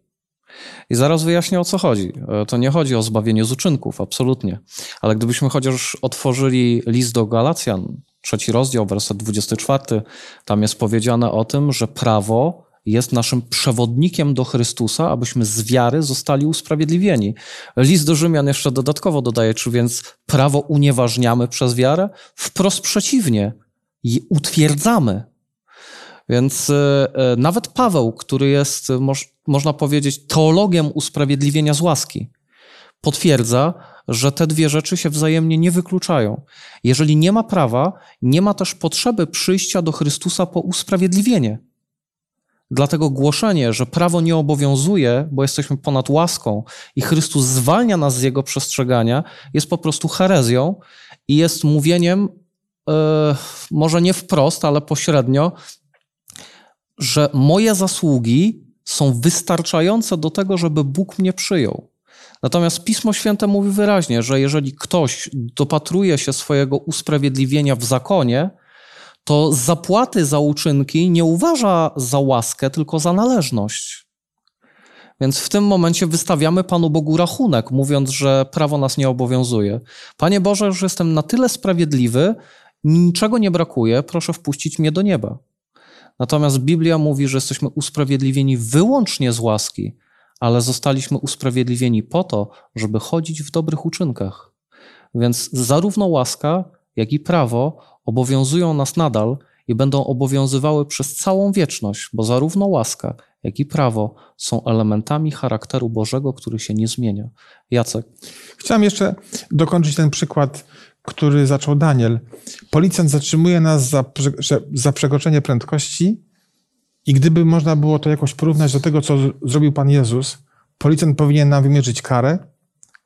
I zaraz wyjaśnię o co chodzi. E, To nie chodzi o zbawienie z uczynków, absolutnie. Ale gdybyśmy chociaż otworzyli list do Galacjan, trzeci rozdział, werset 24, tam jest powiedziane o tym, że prawo jest naszym przewodnikiem do Chrystusa, abyśmy z wiary zostali usprawiedliwieni. List do Rzymian jeszcze dodatkowo dodaje, czy więc prawo unieważniamy przez wiarę? Wprost przeciwnie, je utwierdzamy. Więc e, e, nawet Paweł, który jest, moż, można powiedzieć, teologiem usprawiedliwienia z łaski, potwierdza, że te dwie rzeczy się wzajemnie nie wykluczają. Jeżeli nie ma prawa, nie ma też potrzeby przyjścia do Chrystusa po usprawiedliwienie. Dlatego głoszenie, że prawo nie obowiązuje, bo jesteśmy ponad łaską i Chrystus zwalnia nas z jego przestrzegania, jest po prostu herezją i jest mówieniem, e, może nie wprost, ale pośrednio, że moje zasługi są wystarczające do tego, żeby Bóg mnie przyjął. Natomiast Pismo Święte mówi wyraźnie, że jeżeli ktoś dopatruje się swojego usprawiedliwienia w zakonie, to zapłaty za uczynki nie uważa za łaskę, tylko za należność. Więc w tym momencie wystawiamy Panu Bogu rachunek, mówiąc, że prawo nas nie obowiązuje. Panie Boże, już jestem na tyle sprawiedliwy, niczego nie brakuje, proszę wpuścić mnie do nieba. Natomiast Biblia mówi, że jesteśmy usprawiedliwieni wyłącznie z łaski, ale zostaliśmy usprawiedliwieni po to, żeby chodzić w dobrych uczynkach. Więc zarówno łaska, jak i prawo obowiązują nas nadal i będą obowiązywały przez całą wieczność, bo zarówno łaska, jak i prawo są elementami charakteru Bożego, który się nie zmienia. Jacek. Chciałem jeszcze dokończyć ten przykład, który zaczął Daniel. Policjant zatrzymuje nas za, za przekroczenie prędkości i gdyby można było to jakoś porównać do tego, co zrobił Pan Jezus, policjant powinien nam wymierzyć karę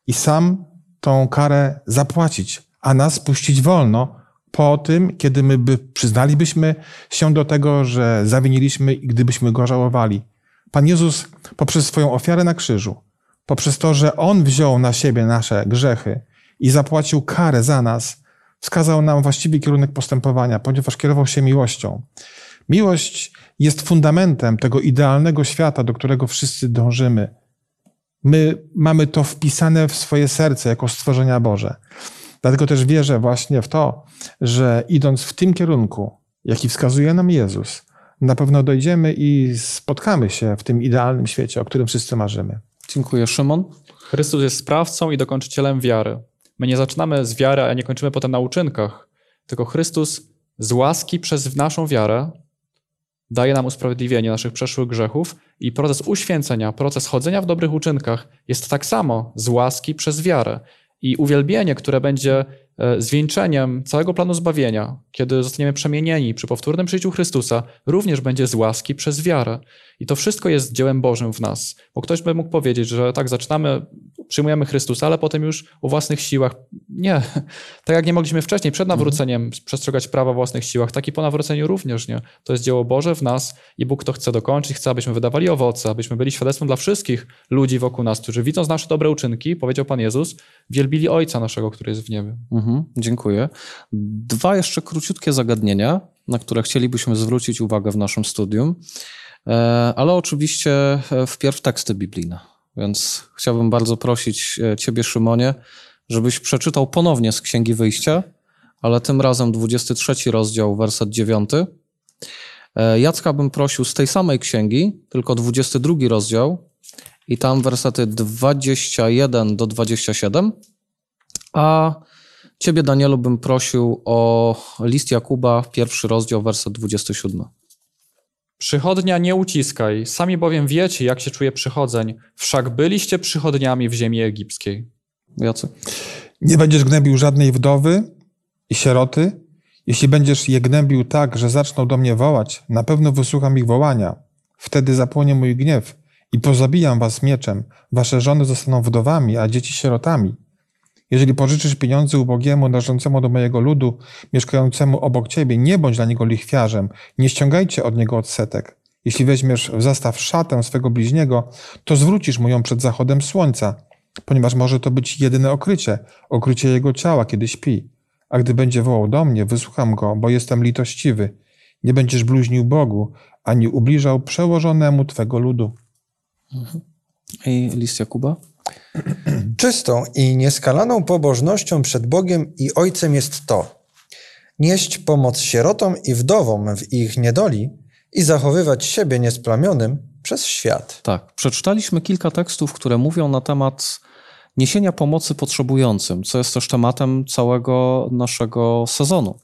i sam tą karę zapłacić, a nas puścić wolno po tym, kiedy my by przyznalibyśmy się do tego, że zawiniliśmy i gdybyśmy go żałowali. Pan Jezus poprzez swoją ofiarę na krzyżu, poprzez to, że On wziął na siebie nasze grzechy i zapłacił karę za nas, wskazał nam właściwy kierunek postępowania, ponieważ kierował się miłością. Miłość jest fundamentem tego idealnego świata, do którego wszyscy dążymy. My mamy to wpisane w swoje serce jako stworzenia Boże. Dlatego też wierzę właśnie w to, że idąc w tym kierunku, jaki wskazuje nam Jezus, na pewno dojdziemy i spotkamy się w tym idealnym świecie, o którym wszyscy marzymy. Dziękuję. Szymon? Chrystus jest sprawcą i dokończycielem wiary. My nie zaczynamy z wiary, a nie kończymy potem na uczynkach, tylko Chrystus z łaski przez naszą wiarę daje nam usprawiedliwienie naszych przeszłych grzechów i proces uświęcenia, proces chodzenia w dobrych uczynkach jest tak samo z łaski przez wiarę. I uwielbienie, które będzie e, zwieńczeniem całego planu zbawienia, kiedy zostaniemy przemienieni przy powtórnym przyjściu Chrystusa, również będzie z łaski przez wiarę. I to wszystko jest dziełem Bożym w nas. Bo ktoś by mógł powiedzieć, że tak, zaczynamy, przyjmujemy Chrystusa, ale potem już o własnych siłach. Nie. Tak jak nie mogliśmy wcześniej, przed nawróceniem, przestrzegać prawa o własnych siłach, tak i po nawróceniu również nie. To jest dzieło Boże w nas i Bóg to chce dokończyć, chce, abyśmy wydawali owoce, abyśmy byli świadectwem dla wszystkich ludzi wokół nas, którzy widząc nasze dobre uczynki, powiedział Pan Jezus, wielbili Ojca naszego, który jest w niebie. Mhm, dziękuję. Dwa jeszcze króciutkie zagadnienia, na które chcielibyśmy zwrócić uwagę w naszym studium, e, ale oczywiście e, wpierw teksty biblijne. Więc chciałbym bardzo prosić e, Ciebie, Szymonie, żebyś przeczytał ponownie z Księgi Wyjścia, ale tym razem 23 rozdział, werset 9. Jacka bym prosił z tej samej księgi, tylko 22 rozdział i tam wersety 21 do 27. A Ciebie, Danielu, bym prosił o list Jakuba, pierwszy rozdział, werset 27. Przychodnia nie uciskaj, sami bowiem wiecie, jak się czuje przychodzeń, wszak byliście przychodniami w ziemi egipskiej. Jacek? Nie będziesz gnębił żadnej wdowy i sieroty. Jeśli będziesz je gnębił tak, że zaczną do mnie wołać, na pewno wysłucham ich wołania. Wtedy zapłonie mój gniew i pozabijam was mieczem. Wasze żony zostaną wdowami, a dzieci sierotami. Jeżeli pożyczysz pieniądze ubogiemu należącemu do mojego ludu, mieszkającemu obok ciebie, nie bądź dla niego lichwiarzem, nie ściągajcie od niego odsetek. Jeśli weźmiesz w zastaw szatę swego bliźniego, to zwrócisz mu ją przed zachodem słońca, ponieważ może to być jedyne okrycie, okrycie jego ciała, kiedy śpi. A gdy będzie wołał do mnie, wysłucham go, bo jestem litościwy. Nie będziesz bluźnił Bogu, ani ubliżał przełożonemu twego ludu. I list Jakuba? Czystą i nieskalaną pobożnością przed Bogiem i Ojcem jest to: nieść pomoc sierotom i wdowom w ich niedoli i zachowywać siebie niesplamionym przez świat. Tak, przeczytaliśmy kilka tekstów, które mówią na temat niesienia pomocy potrzebującym, co jest też tematem całego naszego sezonu.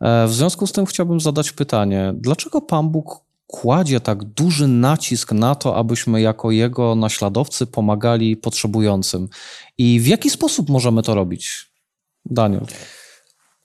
E, w związku z tym chciałbym zadać pytanie: dlaczego Pan Bóg kładzie tak duży nacisk na to, abyśmy jako jego naśladowcy pomagali potrzebującym. I w jaki sposób możemy to robić? Daniel.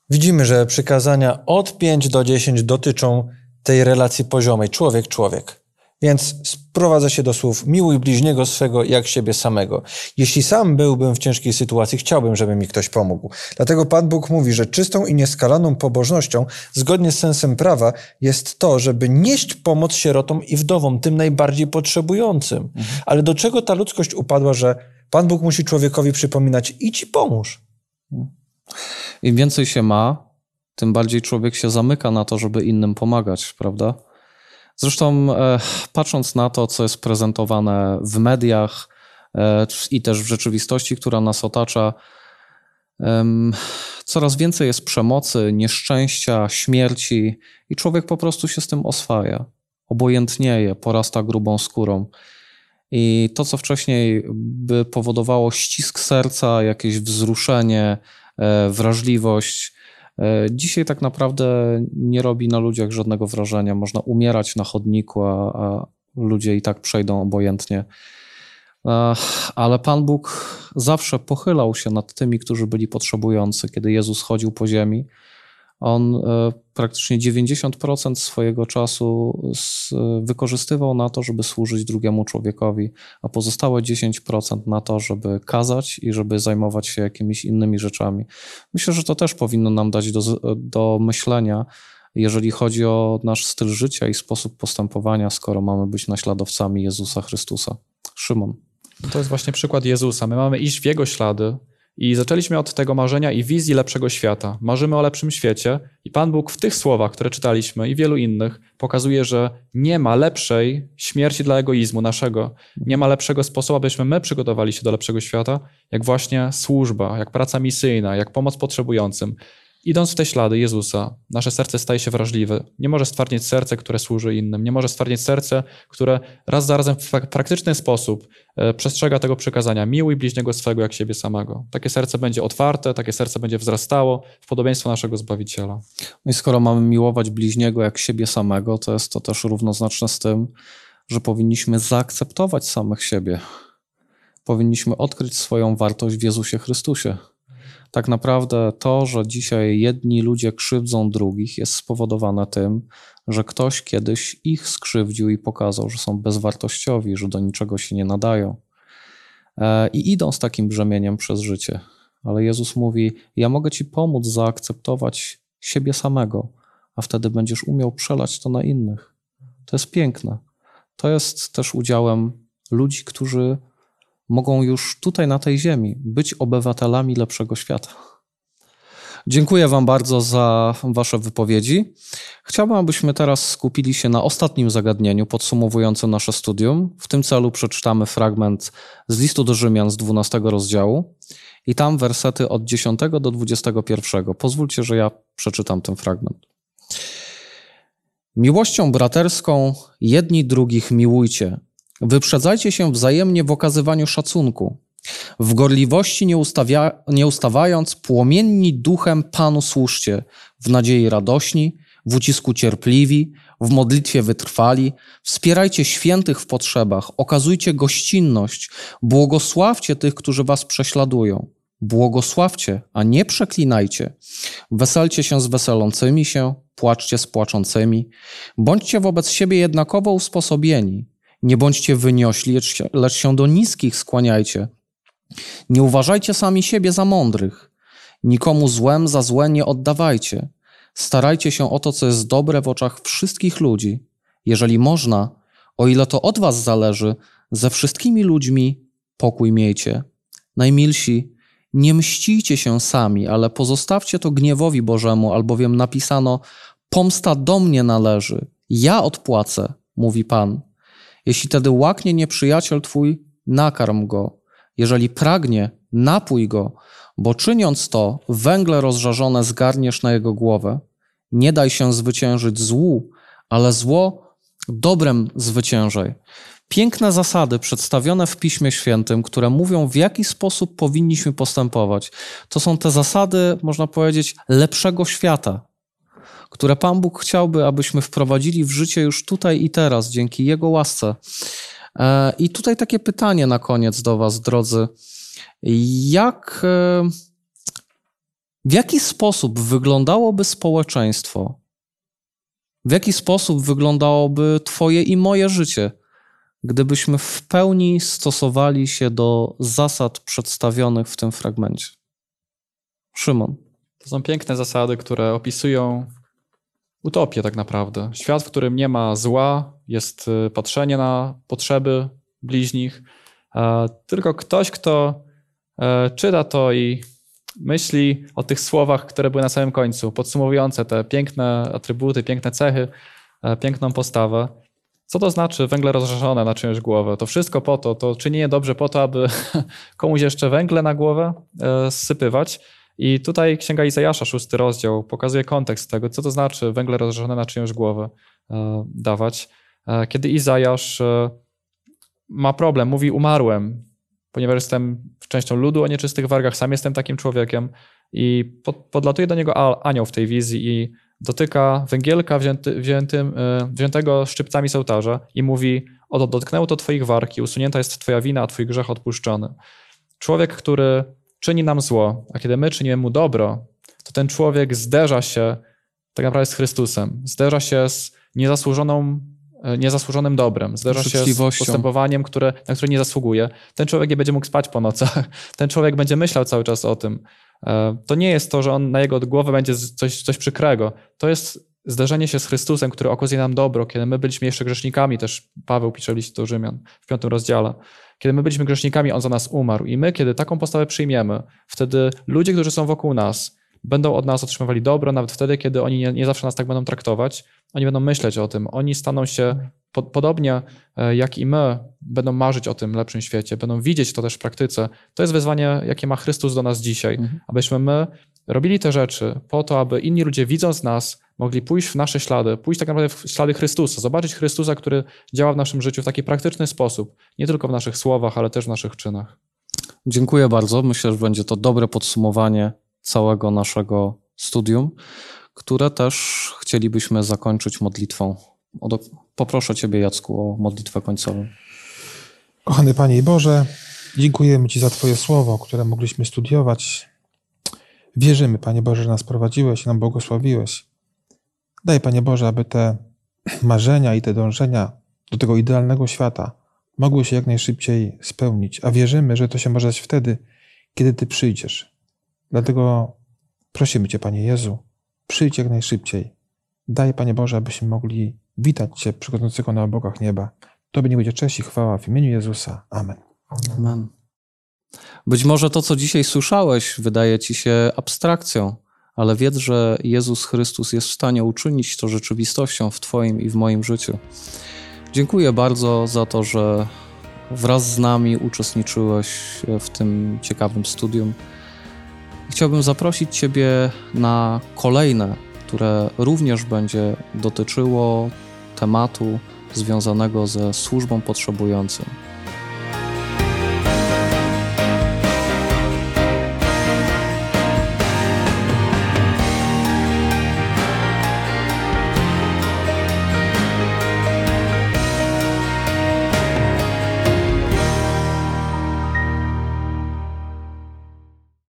Widzimy, że przykazania od 5 do 10 dotyczą tej relacji poziomej człowiek-człowiek. Więc sprowadza się do słów miłuj bliźniego swego jak siebie samego. Jeśli sam byłbym w ciężkiej sytuacji, chciałbym, żeby mi ktoś pomógł. Dlatego Pan Bóg mówi, że czystą i nieskalaną pobożnością, zgodnie z sensem prawa, jest to, żeby nieść pomoc sierotom i wdowom, tym najbardziej potrzebującym. Mhm. Ale do czego ta ludzkość upadła, że Pan Bóg musi człowiekowi przypominać i ci pomóż? Im więcej się ma, tym bardziej człowiek się zamyka na to, żeby innym pomagać, prawda? Zresztą e, patrząc na to, co jest prezentowane w mediach e, i też w rzeczywistości, która nas otacza, coraz więcej jest przemocy, nieszczęścia, śmierci i człowiek po prostu się z tym oswaja. Obojętnieje, porasta grubą skórą. I to, co wcześniej by powodowało ścisk serca, jakieś wzruszenie, e, wrażliwość, dzisiaj tak naprawdę nie robi na ludziach żadnego wrażenia. Można umierać na chodniku, a, a ludzie i tak przejdą obojętnie. E, ale Pan Bóg zawsze pochylał się nad tymi, którzy byli potrzebujący. Kiedy Jezus chodził po ziemi, on e, praktycznie 90% swojego czasu wykorzystywał na to, żeby służyć drugiemu człowiekowi, a pozostałe 10% na to, żeby kazać i żeby zajmować się jakimiś innymi rzeczami. Myślę, że to też powinno nam dać do, do myślenia, jeżeli chodzi o nasz styl życia i sposób postępowania, skoro mamy być naśladowcami Jezusa Chrystusa. Szymon. To jest właśnie przykład Jezusa. My mamy iść w Jego ślady, i zaczęliśmy od tego marzenia i wizji lepszego świata. Marzymy o lepszym świecie, i Pan Bóg w tych słowach, które czytaliśmy, i wielu innych, pokazuje, że nie ma lepszej śmierci dla egoizmu naszego, nie ma lepszego sposobu, abyśmy my przygotowali się do lepszego świata, jak właśnie służba, jak praca misyjna, jak pomoc potrzebującym. Idąc w te ślady Jezusa, nasze serce staje się wrażliwe. Nie może stwardnieć serce, które służy innym. Nie może stwardnieć serce, które raz za razem w praktyczny sposób e, przestrzega tego przykazania. Miłuj bliźniego swego jak siebie samego. Takie serce będzie otwarte, takie serce będzie wzrastało w podobieństwo naszego Zbawiciela. No i skoro mamy miłować bliźniego jak siebie samego, to jest to też równoznaczne z tym, że powinniśmy zaakceptować samych siebie. Powinniśmy odkryć swoją wartość w Jezusie Chrystusie. Tak naprawdę to, że dzisiaj jedni ludzie krzywdzą drugich, jest spowodowane tym, że ktoś kiedyś ich skrzywdził i pokazał, że są bezwartościowi, że do niczego się nie nadają. E, I idą z takim brzemieniem przez życie. Ale Jezus mówi: Ja mogę ci pomóc zaakceptować siebie samego, a wtedy będziesz umiał przelać to na innych. To jest piękne. To jest też udziałem ludzi, którzy mogą już tutaj na tej ziemi być obywatelami lepszego świata. Dziękuję Wam bardzo za Wasze wypowiedzi. Chciałbym, abyśmy teraz skupili się na ostatnim zagadnieniu podsumowującym nasze studium. W tym celu przeczytamy fragment z listu do Rzymian z 12 rozdziału i tam wersety od 10 do 21. Pozwólcie, że ja przeczytam ten fragment. Miłością braterską jedni drugich miłujcie. Wyprzedzajcie się wzajemnie w okazywaniu szacunku. W gorliwości nie, ustawia, nie ustawając, płomienni duchem Panu służcie, w nadziei radośni, w ucisku cierpliwi, w modlitwie wytrwali, wspierajcie świętych w potrzebach, okazujcie gościnność, błogosławcie tych, którzy was prześladują. Błogosławcie, a nie przeklinajcie. Weselcie się z weselącymi się, płaczcie z płaczącymi. Bądźcie wobec siebie jednakowo usposobieni. Nie bądźcie wyniośli, lecz się do niskich skłaniajcie. Nie uważajcie sami siebie za mądrych. Nikomu złem za złe nie oddawajcie. Starajcie się o to, co jest dobre w oczach wszystkich ludzi. Jeżeli można, o ile to od was zależy, ze wszystkimi ludźmi pokój miejcie. Najmilsi, nie mścicie się sami, ale pozostawcie to gniewowi Bożemu, albowiem napisano: Pomsta do mnie należy, ja odpłacę, mówi Pan. Jeśli tedy łaknie nieprzyjaciel twój, nakarm go. Jeżeli pragnie, napój go, bo czyniąc to, węgle rozżarzone zgarniesz na jego głowę. Nie daj się zwyciężyć złu, ale zło dobrem zwyciężaj. Piękne zasady przedstawione w Piśmie Świętym, które mówią, w jaki sposób powinniśmy postępować. To są te zasady, można powiedzieć, lepszego świata, które Pan Bóg chciałby, abyśmy wprowadzili w życie już tutaj i teraz, dzięki Jego łasce. E, I tutaj takie pytanie na koniec do Was, drodzy. Jak, e, w jaki sposób wyglądałoby społeczeństwo? W jaki sposób wyglądałoby Twoje i moje życie, gdybyśmy w pełni stosowali się do zasad przedstawionych w tym fragmencie? Szymon. To są piękne zasady, które opisują utopię tak naprawdę. Świat, w którym nie ma zła, jest y, patrzenie na potrzeby bliźnich, tylko ktoś, kto e, czyta to i myśli o tych słowach, które były na samym końcu, podsumowujące te piękne atrybuty, piękne cechy, e, piękną postawę. Co to znaczy węgle rozżarzone na czyjąś głowę? To wszystko po to, to czynienie dobrze po to, aby komuś jeszcze węgle na głowę e, zsypywać, i tutaj Księga Izajasza, szósty rozdział, pokazuje kontekst tego, co to znaczy węgle rozżarzone na czyjąś głowę e, dawać. E, kiedy Izajasz e, ma problem, mówi umarłem, ponieważ jestem częścią ludu o nieczystych wargach, sam jestem takim człowiekiem i podlatuje do niego anioł w tej wizji i dotyka węgielka wzięty, wziętym, wziętego szczypcami z ołtarza i mówi, oto dotknęło to twoich warki, usunięta jest twoja wina, a twój grzech odpuszczony. Człowiek, który czyni nam zło, a kiedy my czynimy mu dobro, to ten człowiek zderza się tak naprawdę z Chrystusem, zderza się z niezasłużoną, e, niezasłużonym dobrem, zderza się z postępowaniem, które, na które nie zasługuje. Ten człowiek nie będzie mógł spać po nocach, ten człowiek będzie myślał cały czas o tym. E, to nie jest to, że on na jego głowę będzie coś, coś przykrego. To jest zderzenie się z Chrystusem, który okazuje nam dobro, kiedy my byliśmy jeszcze grzesznikami, też Paweł pisze list do Rzymian w piątym rozdziale. Kiedy my byliśmy grzesznikami, On za nas umarł. I my, kiedy taką postawę przyjmiemy, wtedy ludzie, którzy są wokół nas, będą od nas otrzymywali dobro, nawet wtedy, kiedy oni nie, nie zawsze nas tak będą traktować. Oni będą myśleć o tym. Oni staną się po, podobnie e, jak i my, będą marzyć o tym lepszym świecie, będą widzieć to też w praktyce. To jest wyzwanie, jakie ma Chrystus do nas dzisiaj, mhm. abyśmy my robili te rzeczy po to, aby inni ludzie widząc nas, mogli pójść w nasze ślady, pójść tak naprawdę w ślady Chrystusa, zobaczyć Chrystusa, który działa w naszym życiu w taki praktyczny sposób, nie tylko w naszych słowach, ale też w naszych czynach. Dziękuję bardzo. Myślę, że będzie to dobre podsumowanie całego naszego studium, które też chcielibyśmy zakończyć modlitwą. Poproszę Ciebie, Jacku, o modlitwę końcową. Kochany Panie Boże, dziękujemy Ci za Twoje słowo, które mogliśmy studiować. Wierzymy, Panie Boże, że nas prowadziłeś i nam błogosławiłeś. Daj, Panie Boże, aby te marzenia i te dążenia do tego idealnego świata mogły się jak najszybciej spełnić, a wierzymy, że to się może stać wtedy, kiedy Ty przyjdziesz. Dlatego prosimy Cię, Panie Jezu, przyjdź jak najszybciej. Daj, Panie Boże, abyśmy mogli witać Cię przychodzącego na obokach nieba. Tobie nie będzie cześć i chwała w imieniu Jezusa. Amen. Amen. Być może to, co dzisiaj słyszałeś, wydaje ci się abstrakcją, ale wiedz, że Jezus Chrystus jest w stanie uczynić to rzeczywistością w Twoim i w moim życiu. Dziękuję bardzo za to, że wraz z nami uczestniczyłeś w tym ciekawym studium. Chciałbym zaprosić Ciebie na kolejne, które również będzie dotyczyło tematu związanego ze służbą potrzebującym.